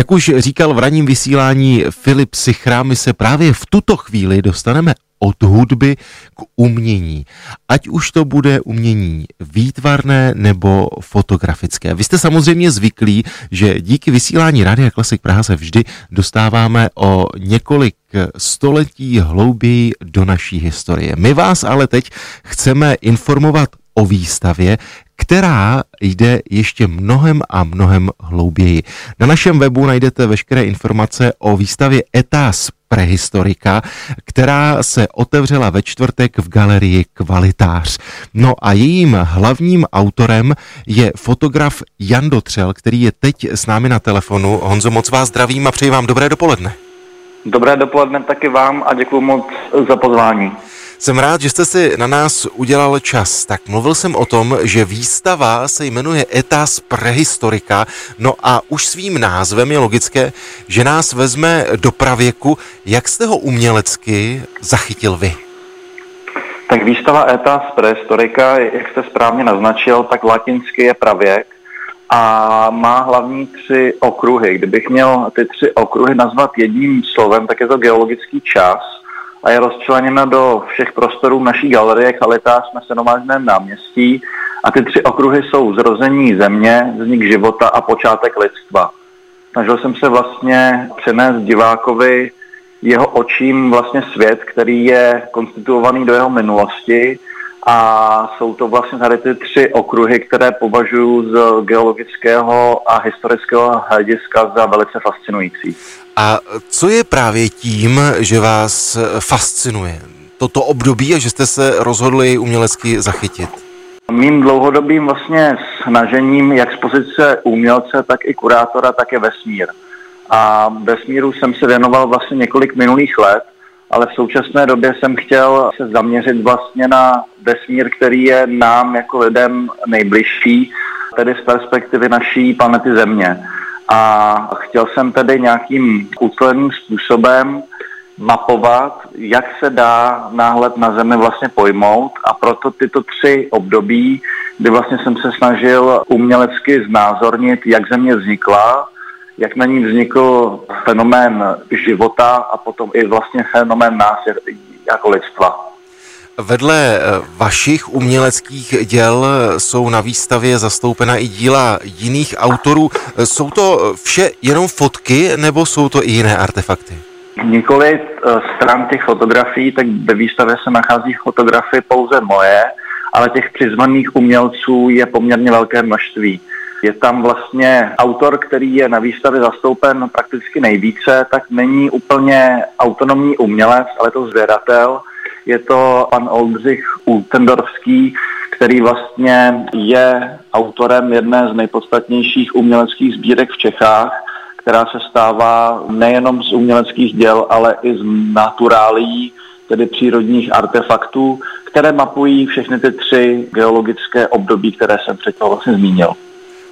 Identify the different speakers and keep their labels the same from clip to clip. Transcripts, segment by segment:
Speaker 1: Jak už říkal v ranním vysílání Filip Sichra, my se právě v tuto chvíli dostaneme od hudby k umění. Ať už to bude umění výtvarné nebo fotografické. Vy jste samozřejmě zvyklí, že díky vysílání Rádia Klasik Praha se vždy dostáváme o několik století hlouběji do naší historie. My vás ale teď chceme informovat o výstavě, která jde ještě mnohem a mnohem hlouběji. Na našem webu najdete veškeré informace o výstavě Etas prehistorika, která se otevřela ve čtvrtek v galerii Kvalitář. No a jejím hlavním autorem je fotograf Jan Dotřel, který je teď s námi na telefonu. Honzo, moc vás zdravím a přeji vám dobré dopoledne.
Speaker 2: Dobré dopoledne taky vám a děkuji moc za pozvání.
Speaker 1: Jsem rád, že jste si na nás udělal čas. Tak mluvil jsem o tom, že výstava se jmenuje Etas prehistorika, no a už svým názvem je logické, že nás vezme do pravěku. Jak jste ho umělecky zachytil vy?
Speaker 2: Tak výstava Etas prehistorika, jak jste správně naznačil, tak latinsky je pravěk a má hlavní tři okruhy. Kdybych měl ty tři okruhy nazvat jedním slovem, tak je to geologický čas – a je rozčleněna do všech prostorů naší galerie Chalitář na Senovážném náměstí a ty tři okruhy jsou zrození země, vznik života a počátek lidstva. Snažil jsem se vlastně přenést divákovi jeho očím vlastně svět, který je konstituovaný do jeho minulosti a jsou to vlastně tady ty tři okruhy, které považuji z geologického a historického hlediska za velice fascinující.
Speaker 1: A co je právě tím, že vás fascinuje toto období a že jste se rozhodli umělecky zachytit?
Speaker 2: Mým dlouhodobým vlastně snažením, jak z pozice umělce, tak i kurátora, tak je vesmír. A vesmíru jsem se věnoval vlastně několik minulých let, ale v současné době jsem chtěl se zaměřit vlastně na vesmír, který je nám jako lidem nejbližší, tedy z perspektivy naší planety Země. A chtěl jsem tedy nějakým účelným způsobem mapovat, jak se dá náhled na Zemi vlastně pojmout. A proto tyto tři období, kdy vlastně jsem se snažil umělecky znázornit, jak Země vznikla, jak na ní vznikl fenomén života a potom i vlastně fenomén nás jako lidstva.
Speaker 1: Vedle eh, vašich uměleckých děl jsou na výstavě zastoupena i díla jiných autorů. Eh, jsou to vše jenom fotky nebo jsou to i jiné artefakty?
Speaker 2: Několik eh, stran těch fotografií, tak ve výstavě se nachází fotografie pouze moje, ale těch přizvaných umělců je poměrně velké množství. Je tam vlastně autor, který je na výstavě zastoupen prakticky nejvíce, tak není úplně autonomní umělec, ale to zvědatel, je to pan Oldřich Ultendorfský, který vlastně je autorem jedné z nejpodstatnějších uměleckých sbírek v Čechách, která se stává nejenom z uměleckých děl, ale i z naturálí, tedy přírodních artefaktů, které mapují všechny ty tři geologické období, které jsem předtím vlastně zmínil.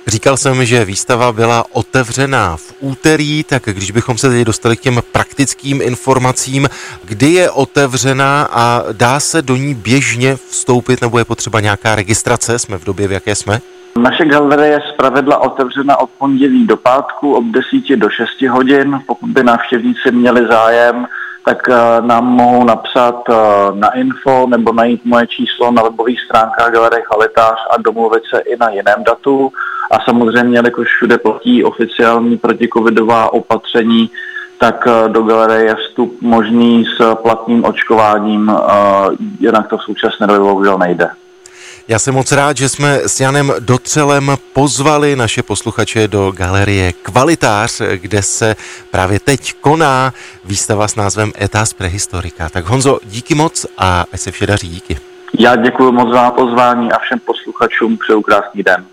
Speaker 1: Říkal jsem, že výstava byla otevřená v úterý, tak když bychom se teď dostali k těm praktickým informacím, kdy je otevřená a dá se do ní běžně vstoupit, nebo je potřeba nějaká registrace? Jsme v době, v jaké jsme?
Speaker 2: Naše galerie je zpravidla otevřena od pondělí do pátku od 10 do 6 hodin. Pokud by návštěvníci měli zájem, tak eh, nám mohou napsat eh, na info nebo najít moje číslo na webových stránkách Galerie Chalitář a domluvit se i na jiném datu. A samozřejmě, jakož všude platí oficiální protikovidová opatření, tak eh, do galerie je vstup možný s platným očkováním, jinak to v současné době bohužel nejde.
Speaker 1: Já jsem moc rád, že jsme s Janem Dotřelem pozvali naše posluchače do galerie Kvalitář, kde se právě teď koná výstava s názvem Etas prehistorika. Tak Honzo, díky moc a ať se vše daří, díky.
Speaker 2: Já děkuji moc za pozvání a všem posluchačům přeju krásný den.